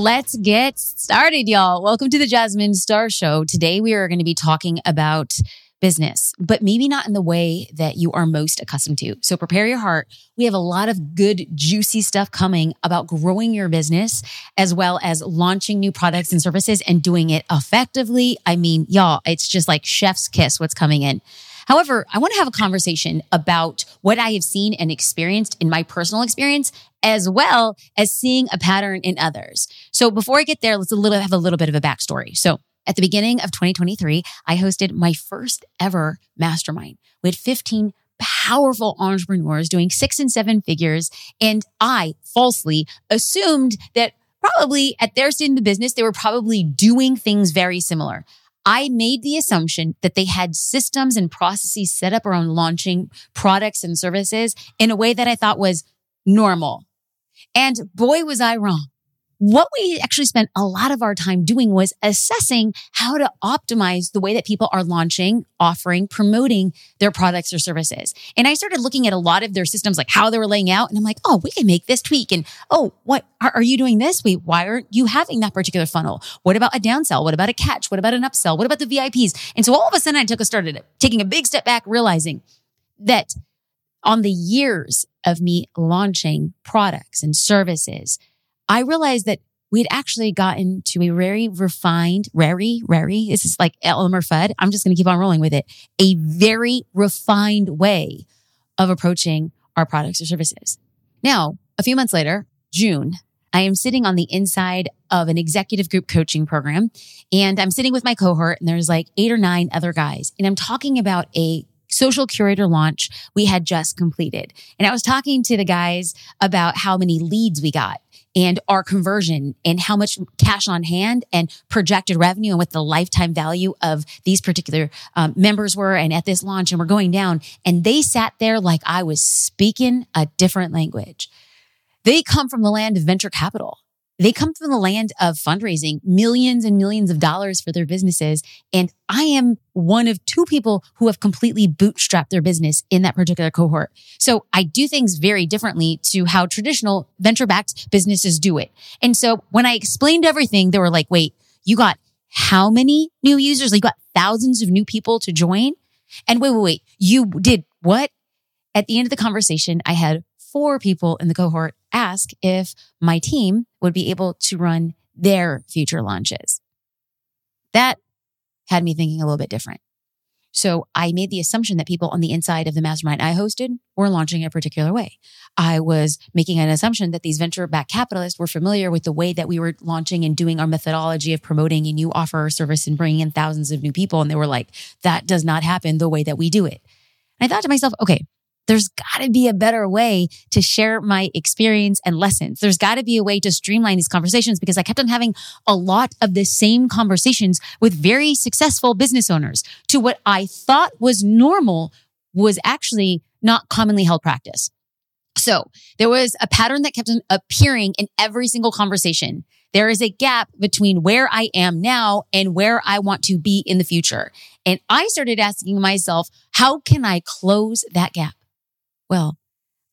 Let's get started, y'all. Welcome to the Jasmine Star Show. Today, we are going to be talking about business, but maybe not in the way that you are most accustomed to. So prepare your heart. We have a lot of good, juicy stuff coming about growing your business as well as launching new products and services and doing it effectively. I mean, y'all, it's just like chef's kiss what's coming in. However, I want to have a conversation about what I have seen and experienced in my personal experience, as well as seeing a pattern in others. So before I get there, let's a little have a little bit of a backstory. So at the beginning of 2023, I hosted my first ever mastermind with 15 powerful entrepreneurs doing six and seven figures. And I falsely assumed that probably at their state in the business, they were probably doing things very similar. I made the assumption that they had systems and processes set up around launching products and services in a way that I thought was normal. And boy, was I wrong what we actually spent a lot of our time doing was assessing how to optimize the way that people are launching, offering, promoting their products or services. And I started looking at a lot of their systems, like how they were laying out. And I'm like, oh, we can make this tweak. And oh, what are, you doing this? Wait, why aren't you having that particular funnel? What about a downsell? What about a catch? What about an upsell? What about the VIPs? And so all of a sudden I took a started taking a big step back, realizing that on the years of me launching products and services, I realized that we'd actually gotten to a very refined, very, very, this is like Elmer Fudd. I'm just going to keep on rolling with it. A very refined way of approaching our products or services. Now, a few months later, June, I am sitting on the inside of an executive group coaching program and I'm sitting with my cohort and there's like eight or nine other guys and I'm talking about a social curator launch we had just completed. And I was talking to the guys about how many leads we got and our conversion and how much cash on hand and projected revenue and what the lifetime value of these particular um, members were and at this launch and we're going down. And they sat there like i was speaking a different language. They come from the land of venture capital they come from the land of fundraising millions and millions of dollars for their businesses. And I am one of two people who have completely bootstrapped their business in that particular cohort. So I do things very differently to how traditional venture backed businesses do it. And so when I explained everything, they were like, wait, you got how many new users? Like you got thousands of new people to join. And wait, wait, wait, you did what? At the end of the conversation, I had four people in the cohort ask if my team would be able to run their future launches. That had me thinking a little bit different. So I made the assumption that people on the inside of the mastermind I hosted were launching a particular way. I was making an assumption that these venture backed capitalists were familiar with the way that we were launching and doing our methodology of promoting a new offer or service and bringing in thousands of new people. And they were like, that does not happen the way that we do it. And I thought to myself, okay, there's got to be a better way to share my experience and lessons. There's got to be a way to streamline these conversations because I kept on having a lot of the same conversations with very successful business owners to what I thought was normal was actually not commonly held practice. So there was a pattern that kept on appearing in every single conversation. There is a gap between where I am now and where I want to be in the future. And I started asking myself, how can I close that gap? Well,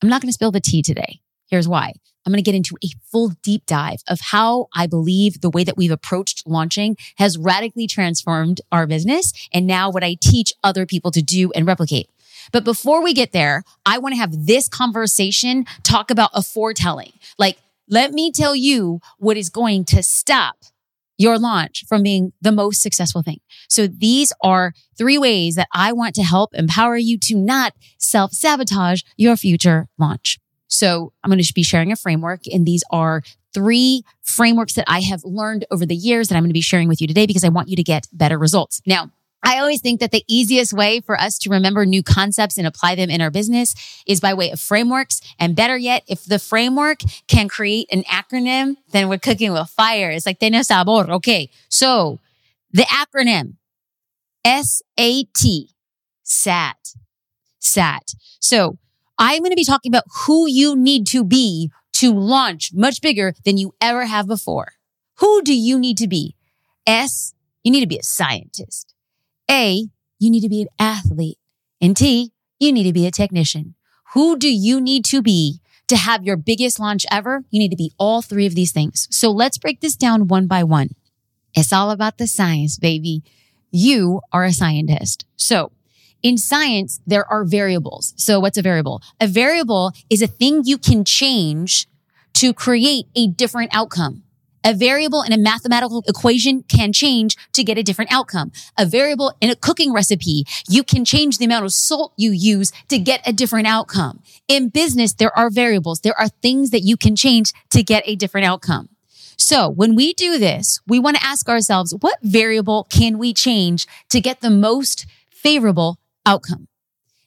I'm not going to spill the tea today. Here's why. I'm going to get into a full deep dive of how I believe the way that we've approached launching has radically transformed our business and now what I teach other people to do and replicate. But before we get there, I want to have this conversation talk about a foretelling. Like, let me tell you what is going to stop your launch from being the most successful thing. So these are three ways that I want to help empower you to not self sabotage your future launch. So I'm going to be sharing a framework and these are three frameworks that I have learned over the years that I'm going to be sharing with you today because I want you to get better results. Now, I always think that the easiest way for us to remember new concepts and apply them in our business is by way of frameworks. And better yet, if the framework can create an acronym, then we're cooking with fire. It's like tiene sabor. Okay. So the acronym S-A-T, SAT, SAT. So I'm going to be talking about who you need to be to launch much bigger than you ever have before. Who do you need to be? S, you need to be a scientist. A, you need to be an athlete. And T, you need to be a technician. Who do you need to be to have your biggest launch ever, you need to be all three of these things. So let's break this down one by one. It's all about the science, baby. You are a scientist. So in science, there are variables. So what's a variable? A variable is a thing you can change to create a different outcome. A variable in a mathematical equation can change to get a different outcome. A variable in a cooking recipe, you can change the amount of salt you use to get a different outcome. In business, there are variables. There are things that you can change to get a different outcome. So when we do this, we want to ask ourselves, what variable can we change to get the most favorable outcome?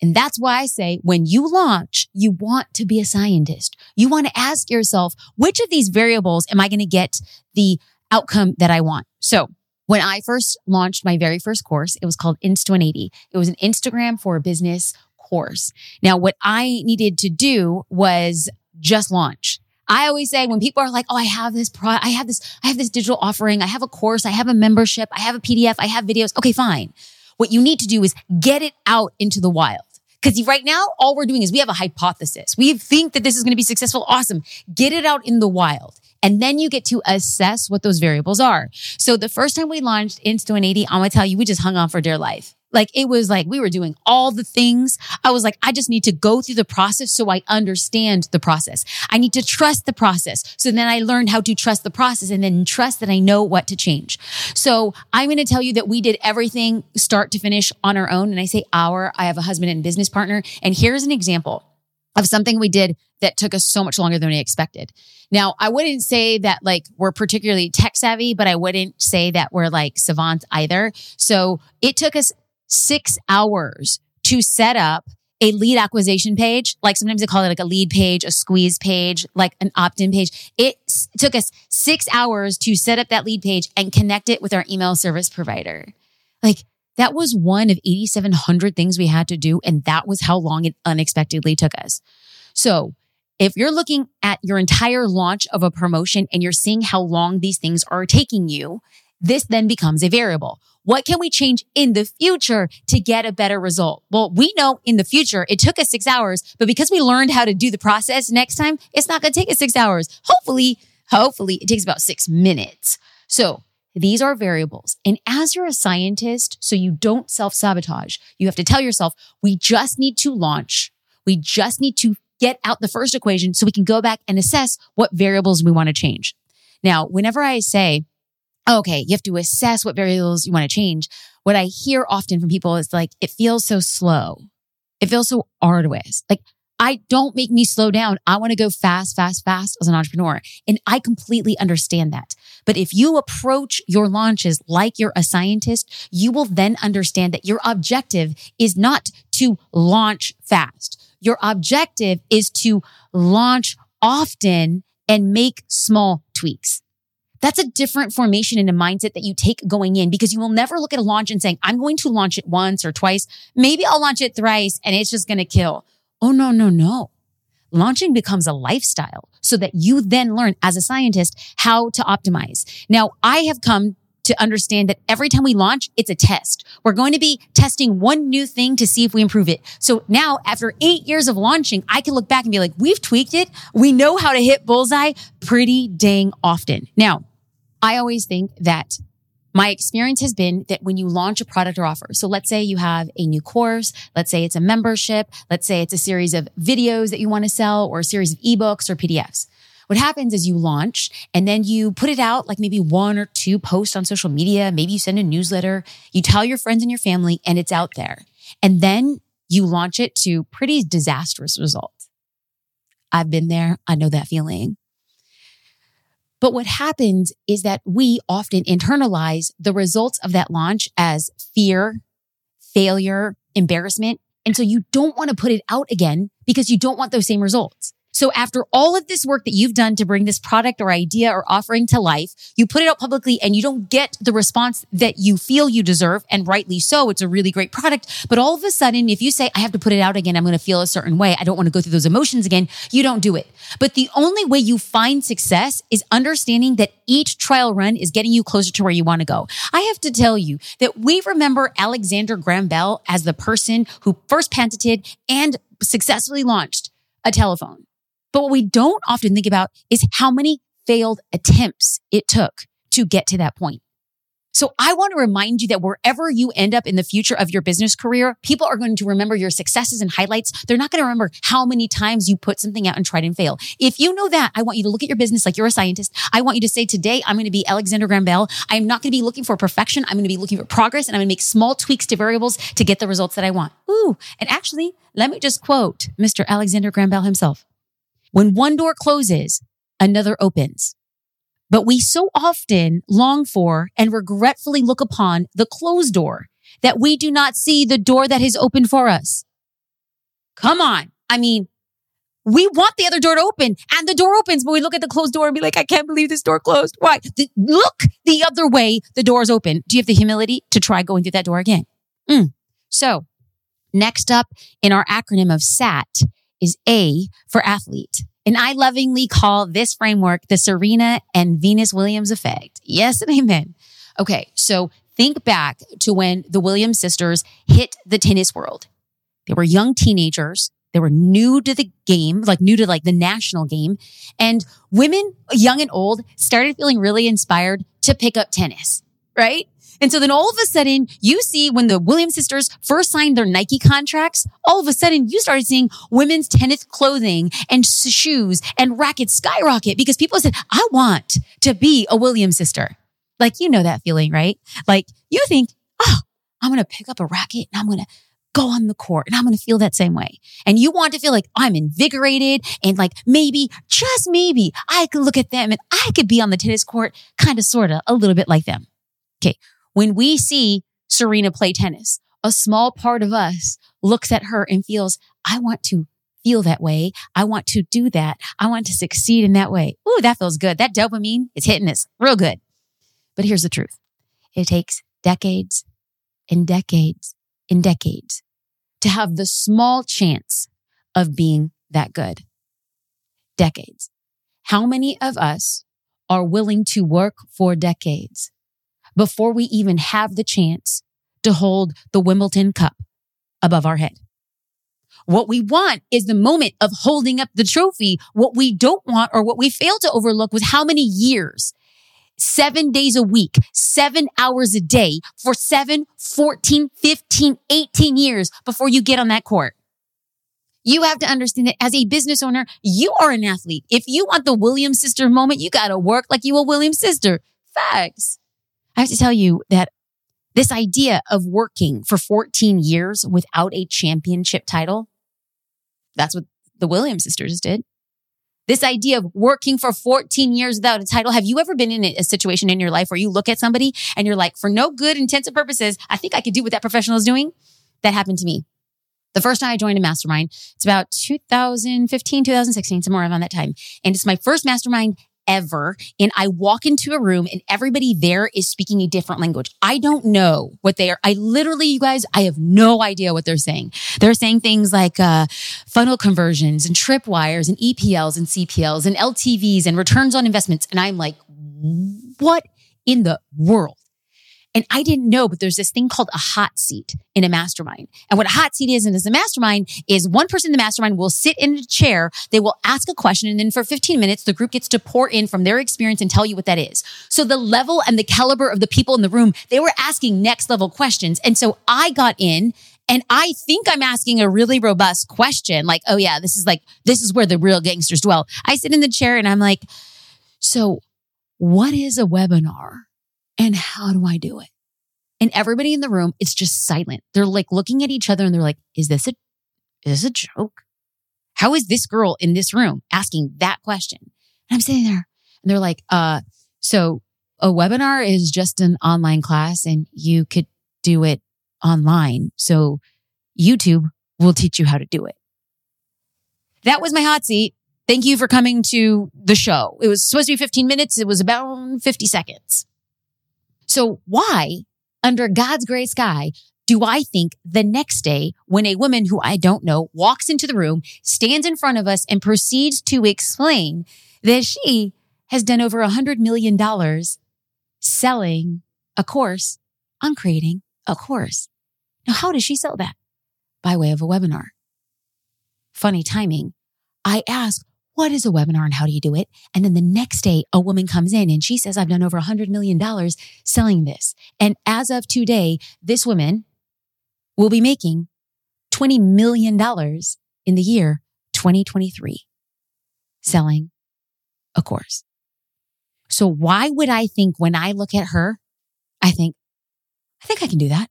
And that's why I say when you launch, you want to be a scientist. You want to ask yourself, which of these variables am I going to get the outcome that I want? So when I first launched my very first course, it was called Insta 180. It was an Instagram for business course. Now, what I needed to do was just launch. I always say when people are like, Oh, I have this pro, I have this, I have this digital offering. I have a course. I have a membership. I have a PDF. I have videos. Okay, fine. What you need to do is get it out into the wild. Because right now, all we're doing is we have a hypothesis. We think that this is going to be successful. Awesome. Get it out in the wild. And then you get to assess what those variables are. So the first time we launched Insta 180, I'm going to tell you, we just hung on for dear life. Like it was like we were doing all the things. I was like, I just need to go through the process so I understand the process. I need to trust the process. So then I learned how to trust the process and then trust that I know what to change. So I'm going to tell you that we did everything start to finish on our own. And I say our, I have a husband and business partner. And here's an example of something we did that took us so much longer than we expected. Now, I wouldn't say that like we're particularly tech savvy, but I wouldn't say that we're like savants either. So it took us six hours to set up a lead acquisition page. Like sometimes they call it like a lead page, a squeeze page, like an opt-in page. It took us six hours to set up that lead page and connect it with our email service provider. Like that was one of 8,700 things we had to do. And that was how long it unexpectedly took us. So if you're looking at your entire launch of a promotion and you're seeing how long these things are taking you, this then becomes a variable. What can we change in the future to get a better result? Well, we know in the future it took us six hours, but because we learned how to do the process next time, it's not going to take us six hours. Hopefully, hopefully it takes about six minutes. So these are variables. And as you're a scientist, so you don't self sabotage, you have to tell yourself, we just need to launch. We just need to get out the first equation so we can go back and assess what variables we want to change. Now, whenever I say, okay, you have to assess what variables you want to change. What I hear often from people is like, it feels so slow. It feels so arduous. Like, I don't make me slow down. I want to go fast, fast, fast as an entrepreneur. And I completely understand that. But if you approach your launches like you're a scientist, you will then understand that your objective is not to launch fast. Your objective is to launch often and make small tweaks. That's a different formation and a mindset that you take going in because you will never look at a launch and saying, I'm going to launch it once or twice. Maybe I'll launch it thrice and it's just going to kill. Oh, no, no, no. Launching becomes a lifestyle so that you then learn as a scientist how to optimize. Now, I have come to understand that every time we launch, it's a test. We're going to be testing one new thing to see if we improve it. So now after eight years of launching, I can look back and be like, we've tweaked it. We know how to hit bullseye pretty dang often. Now, I always think that my experience has been that when you launch a product or offer, so let's say you have a new course, let's say it's a membership, let's say it's a series of videos that you want to sell or a series of ebooks or PDFs. What happens is you launch and then you put it out like maybe one or two posts on social media. Maybe you send a newsletter. You tell your friends and your family and it's out there. And then you launch it to pretty disastrous results. I've been there. I know that feeling. But what happens is that we often internalize the results of that launch as fear, failure, embarrassment. And so you don't want to put it out again because you don't want those same results. So after all of this work that you've done to bring this product or idea or offering to life, you put it out publicly and you don't get the response that you feel you deserve. And rightly so. It's a really great product. But all of a sudden, if you say, I have to put it out again, I'm going to feel a certain way. I don't want to go through those emotions again. You don't do it. But the only way you find success is understanding that each trial run is getting you closer to where you want to go. I have to tell you that we remember Alexander Graham Bell as the person who first patented and successfully launched a telephone. But what we don't often think about is how many failed attempts it took to get to that point. So I want to remind you that wherever you end up in the future of your business career, people are going to remember your successes and highlights. They're not going to remember how many times you put something out and tried and fail. If you know that, I want you to look at your business like you're a scientist. I want you to say today, I'm going to be Alexander Graham Bell. I am not going to be looking for perfection. I'm going to be looking for progress and I'm going to make small tweaks to variables to get the results that I want. Ooh. And actually, let me just quote Mr. Alexander Graham Bell himself. When one door closes, another opens. But we so often long for and regretfully look upon the closed door that we do not see the door that is open for us. Come on. I mean, we want the other door to open and the door opens, but we look at the closed door and be like, I can't believe this door closed. Why? The, look the other way. The door is open. Do you have the humility to try going through that door again? Mm. So next up in our acronym of SAT is A for athlete. And I lovingly call this framework the Serena and Venus Williams effect. Yes and amen. Okay. So think back to when the Williams sisters hit the tennis world. They were young teenagers. They were new to the game, like new to like the national game. And women, young and old, started feeling really inspired to pick up tennis, right? And so then all of a sudden you see when the Williams sisters first signed their Nike contracts, all of a sudden you started seeing women's tennis clothing and shoes and rackets skyrocket because people said, I want to be a Williams sister. Like, you know that feeling, right? Like you think, oh, I'm going to pick up a racket and I'm going to go on the court and I'm going to feel that same way. And you want to feel like I'm invigorated and like maybe, just maybe I could look at them and I could be on the tennis court, kind of, sort of, a little bit like them. Okay. When we see Serena play tennis, a small part of us looks at her and feels, I want to feel that way. I want to do that. I want to succeed in that way. Ooh, that feels good. That dopamine is hitting us real good. But here's the truth. It takes decades and decades and decades to have the small chance of being that good. Decades. How many of us are willing to work for decades before we even have the chance to hold the Wimbledon Cup above our head. What we want is the moment of holding up the trophy. What we don't want or what we fail to overlook was how many years, seven days a week, seven hours a day for seven, 14, 15, 18 years before you get on that court. You have to understand that as a business owner, you are an athlete. If you want the Williams sister moment, you got to work like you a Williams sister. Facts. I have to tell you that this idea of working for 14 years without a championship title, that's what the Williams sisters did. This idea of working for 14 years without a title. Have you ever been in a situation in your life where you look at somebody and you're like, for no good intensive purposes, I think I could do what that professional is doing? That happened to me. The first time I joined a mastermind, it's about 2015, 2016, somewhere around that time. And it's my first mastermind ever. And I walk into a room and everybody there is speaking a different language. I don't know what they are. I literally, you guys, I have no idea what they're saying. They're saying things like uh, funnel conversions and tripwires and EPLs and CPLs and LTVs and returns on investments. And I'm like, what in the world? And I didn't know, but there's this thing called a hot seat in a mastermind. And what a hot seat is, in a mastermind is one person in the mastermind will sit in a chair. They will ask a question. And then for 15 minutes, the group gets to pour in from their experience and tell you what that is. So the level and the caliber of the people in the room, they were asking next level questions. And so I got in and I think I'm asking a really robust question. Like, oh yeah, this is like, this is where the real gangsters dwell. I sit in the chair and I'm like, so what is a webinar? And how do I do it? And everybody in the room, it's just silent. They're like looking at each other and they're like, is this a, is this a joke? How is this girl in this room asking that question? And I'm sitting there and they're like, uh, so a webinar is just an online class and you could do it online. So YouTube will teach you how to do it. That was my hot seat. Thank you for coming to the show. It was supposed to be 15 minutes. It was about 50 seconds. So why, under God's gray sky, do I think the next day when a woman who I don't know walks into the room, stands in front of us and proceeds to explain that she has done over a hundred million dollars selling a course on creating a course. Now, how does she sell that? By way of a webinar. Funny timing. I ask, what is a webinar and how do you do it? And then the next day, a woman comes in and she says, I've done over a hundred million dollars selling this. And as of today, this woman will be making $20 million in the year 2023 selling a course. So why would I think when I look at her, I think, I think I can do that.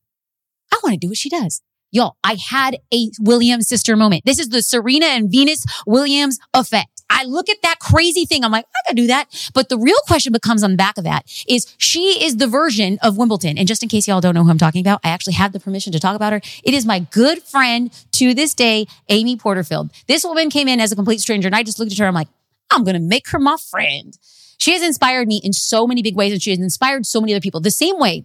I want to do what she does. Y'all, I had a Williams sister moment. This is the Serena and Venus Williams effect. I look at that crazy thing. I'm like, I can do that. But the real question becomes on the back of that is she is the version of Wimbledon. And just in case y'all don't know who I'm talking about, I actually have the permission to talk about her. It is my good friend to this day, Amy Porterfield. This woman came in as a complete stranger and I just looked at her. I'm like, I'm going to make her my friend. She has inspired me in so many big ways and she has inspired so many other people. The same way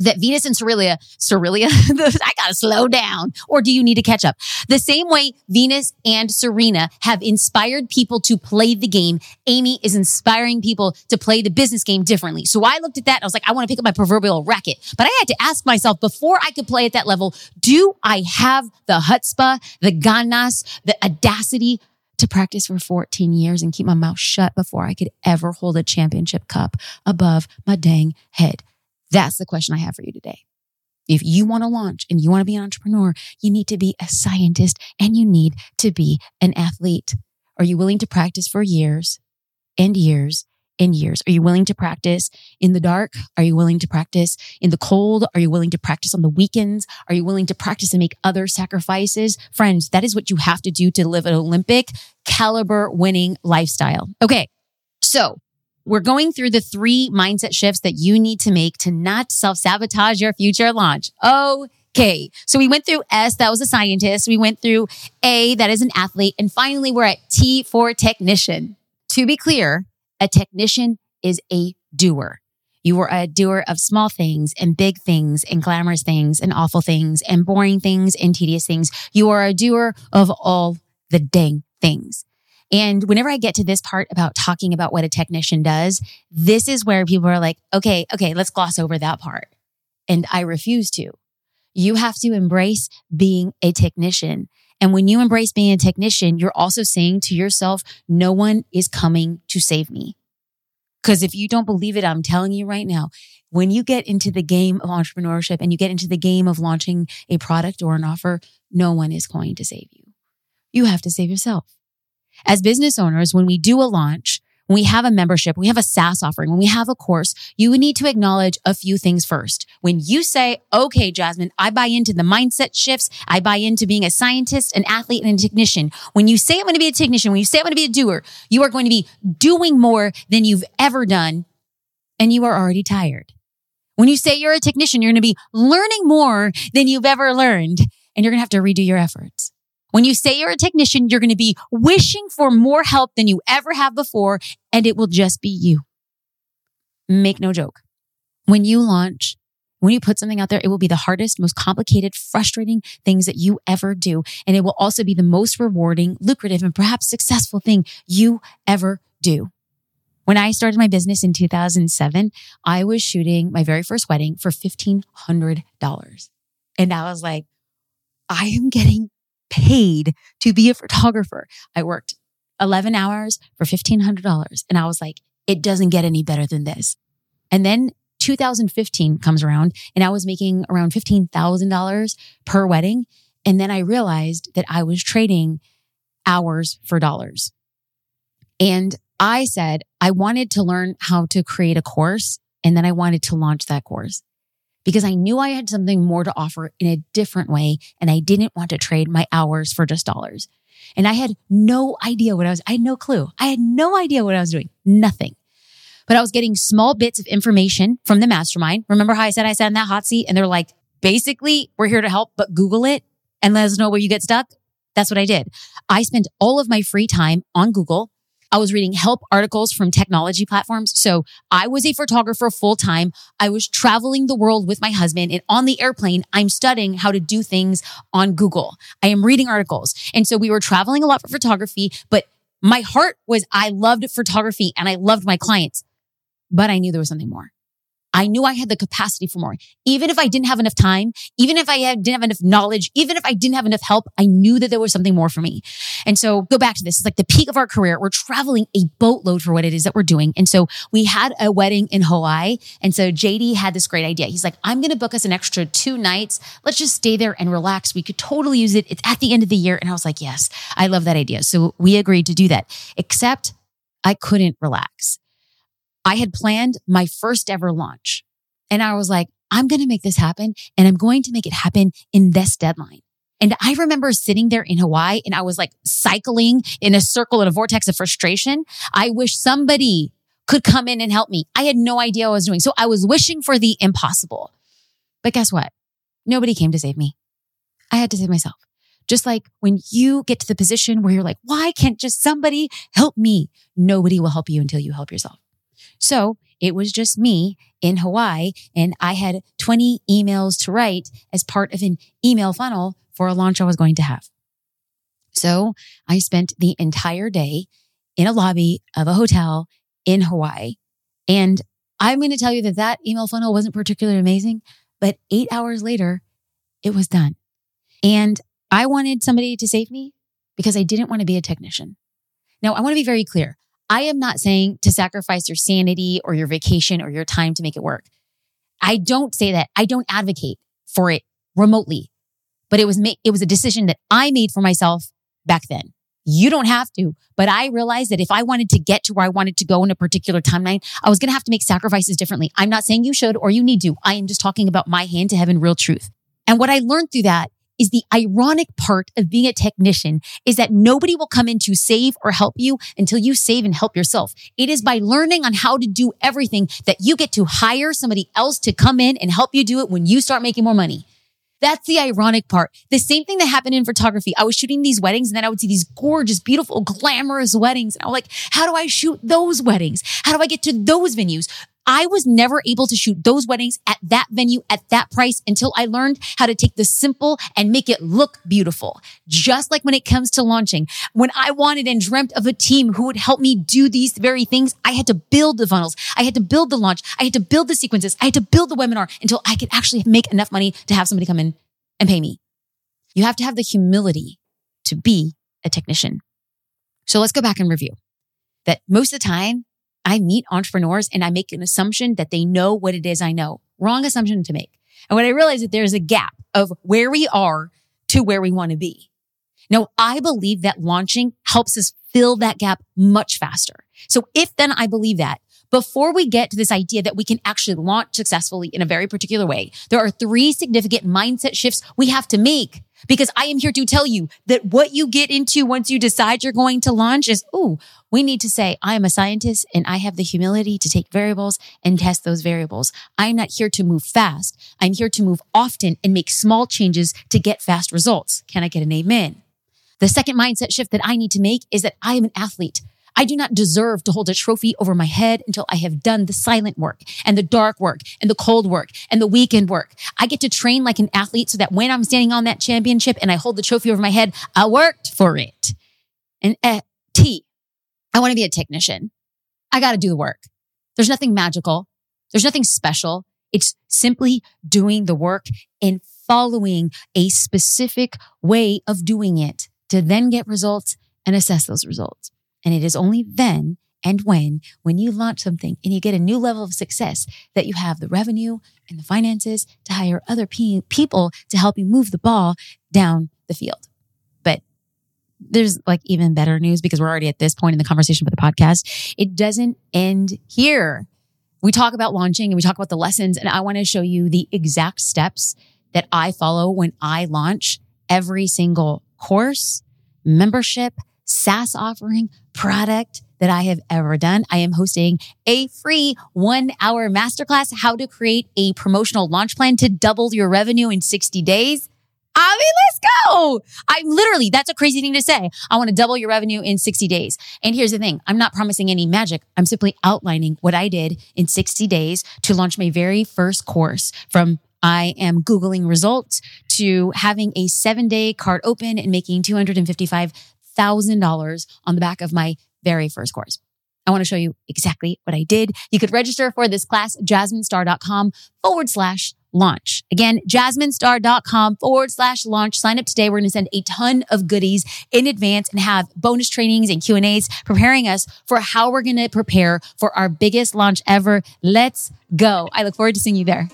that Venus and Cerelia, Cerelia, I gotta slow down. Or do you need to catch up? The same way Venus and Serena have inspired people to play the game, Amy is inspiring people to play the business game differently. So I looked at that I was like, I want to pick up my proverbial racket. But I had to ask myself before I could play at that level, do I have the chutzpah, the ganas, the audacity to practice for 14 years and keep my mouth shut before I could ever hold a championship cup above my dang head? That's the question I have for you today. If you want to launch and you want to be an entrepreneur, you need to be a scientist and you need to be an athlete. Are you willing to practice for years and years and years? Are you willing to practice in the dark? Are you willing to practice in the cold? Are you willing to practice on the weekends? Are you willing to practice and make other sacrifices? Friends, that is what you have to do to live an Olympic caliber winning lifestyle. Okay. So we're going through the three mindset shifts that you need to make to not self sabotage your future launch. Okay. So we went through S, that was a scientist. We went through A, that is an athlete. And finally, we're at T for technician. To be clear, a technician is a doer. You are a doer of small things and big things and glamorous things and awful things and boring things and tedious things. You are a doer of all the dang things. And whenever I get to this part about talking about what a technician does, this is where people are like, okay, okay, let's gloss over that part. And I refuse to. You have to embrace being a technician. And when you embrace being a technician, you're also saying to yourself, no one is coming to save me. Because if you don't believe it, I'm telling you right now, when you get into the game of entrepreneurship and you get into the game of launching a product or an offer, no one is going to save you. You have to save yourself. As business owners, when we do a launch, when we have a membership, we have a SaaS offering, when we have a course, you need to acknowledge a few things first. When you say, okay, Jasmine, I buy into the mindset shifts. I buy into being a scientist, an athlete, and a technician. When you say I'm going to be a technician, when you say I'm going to be a doer, you are going to be doing more than you've ever done. And you are already tired. When you say you're a technician, you're going to be learning more than you've ever learned. And you're going to have to redo your efforts. When you say you're a technician, you're going to be wishing for more help than you ever have before, and it will just be you. Make no joke. When you launch, when you put something out there, it will be the hardest, most complicated, frustrating things that you ever do. And it will also be the most rewarding, lucrative, and perhaps successful thing you ever do. When I started my business in 2007, I was shooting my very first wedding for $1,500. And I was like, I am getting paid to be a photographer. I worked 11 hours for $1,500. And I was like, it doesn't get any better than this. And then 2015 comes around and I was making around $15,000 per wedding. And then I realized that I was trading hours for dollars. And I said, I wanted to learn how to create a course and then I wanted to launch that course because I knew I had something more to offer in a different way and I didn't want to trade my hours for just dollars. And I had no idea what I was, I had no clue. I had no idea what I was doing. Nothing. But I was getting small bits of information from the mastermind. Remember how I said I sat in that hot seat and they're like, basically, we're here to help, but Google it and let us know where you get stuck. That's what I did. I spent all of my free time on Google I was reading help articles from technology platforms. So I was a photographer full time. I was traveling the world with my husband and on the airplane, I'm studying how to do things on Google. I am reading articles. And so we were traveling a lot for photography, but my heart was I loved photography and I loved my clients, but I knew there was something more. I knew I had the capacity for more. Even if I didn't have enough time, even if I didn't have enough knowledge, even if I didn't have enough help, I knew that there was something more for me. And so go back to this. It's like the peak of our career. We're traveling a boatload for what it is that we're doing. And so we had a wedding in Hawaii. And so JD had this great idea. He's like, I'm going to book us an extra two nights. Let's just stay there and relax. We could totally use it. It's at the end of the year. And I was like, yes, I love that idea. So we agreed to do that, except I couldn't relax. I had planned my first ever launch and I was like, I'm going to make this happen and I'm going to make it happen in this deadline. And I remember sitting there in Hawaii and I was like cycling in a circle in a vortex of frustration. I wish somebody could come in and help me. I had no idea what I was doing. So I was wishing for the impossible. But guess what? Nobody came to save me. I had to save myself. Just like when you get to the position where you're like, why can't just somebody help me? Nobody will help you until you help yourself. So it was just me in Hawaii and I had 20 emails to write as part of an email funnel for a launch I was going to have. So I spent the entire day in a lobby of a hotel in Hawaii. And I'm going to tell you that that email funnel wasn't particularly amazing, but eight hours later, it was done. And I wanted somebody to save me because I didn't want to be a technician. Now, I want to be very clear. I am not saying to sacrifice your sanity or your vacation or your time to make it work. I don't say that. I don't advocate for it remotely, but it was ma- it was a decision that I made for myself back then. You don't have to, but I realized that if I wanted to get to where I wanted to go in a particular timeline, I was going to have to make sacrifices differently. I'm not saying you should or you need to. I am just talking about my hand to heaven real truth. And what I learned through that is the ironic part of being a technician is that nobody will come in to save or help you until you save and help yourself. It is by learning on how to do everything that you get to hire somebody else to come in and help you do it when you start making more money. That's the ironic part. The same thing that happened in photography. I was shooting these weddings and then I would see these gorgeous, beautiful, glamorous weddings. And I was like, how do I shoot those weddings? How do I get to those venues? I was never able to shoot those weddings at that venue at that price until I learned how to take the simple and make it look beautiful. Just like when it comes to launching, when I wanted and dreamt of a team who would help me do these very things, I had to build the funnels. I had to build the launch. I had to build the sequences. I had to build the webinar until I could actually make enough money to have somebody come in and pay me. You have to have the humility to be a technician. So let's go back and review that most of the time I meet entrepreneurs and I make an assumption that they know what it is I know. Wrong assumption to make. And when I realize that there's a gap of where we are to where we want to be. Now, I believe that launching helps us fill that gap much faster. So if then I believe that, before we get to this idea that we can actually launch successfully in a very particular way, there are three significant mindset shifts we have to make because I am here to tell you that what you get into once you decide you're going to launch is, oh, we need to say, I am a scientist and I have the humility to take variables and test those variables. I'm not here to move fast. I'm here to move often and make small changes to get fast results. Can I get an amen? The second mindset shift that I need to make is that I am an athlete. I do not deserve to hold a trophy over my head until I have done the silent work and the dark work and the cold work and the weekend work. I get to train like an athlete so that when I'm standing on that championship and I hold the trophy over my head, I worked for it. And uh, T, I want to be a technician. I got to do the work. There's nothing magical. There's nothing special. It's simply doing the work and following a specific way of doing it to then get results and assess those results. And it is only then and when, when you launch something and you get a new level of success, that you have the revenue and the finances to hire other pe- people to help you move the ball down the field. But there's like even better news because we're already at this point in the conversation with the podcast. It doesn't end here. We talk about launching and we talk about the lessons, and I want to show you the exact steps that I follow when I launch every single course, membership, SaaS offering, product that I have ever done. I am hosting a free one hour masterclass, how to create a promotional launch plan to double your revenue in 60 days. I mean, let's go. I'm literally, that's a crazy thing to say. I want to double your revenue in 60 days. And here's the thing. I'm not promising any magic. I'm simply outlining what I did in 60 days to launch my very first course from I am Googling results to having a seven day cart open and making $255,000 on the back of my very first course. I want to show you exactly what I did. You could register for this class, jasminestar.com forward slash launch. Again, jasminestar.com forward slash launch. Sign up today. We're going to send a ton of goodies in advance and have bonus trainings and Q and A's preparing us for how we're going to prepare for our biggest launch ever. Let's go. I look forward to seeing you there.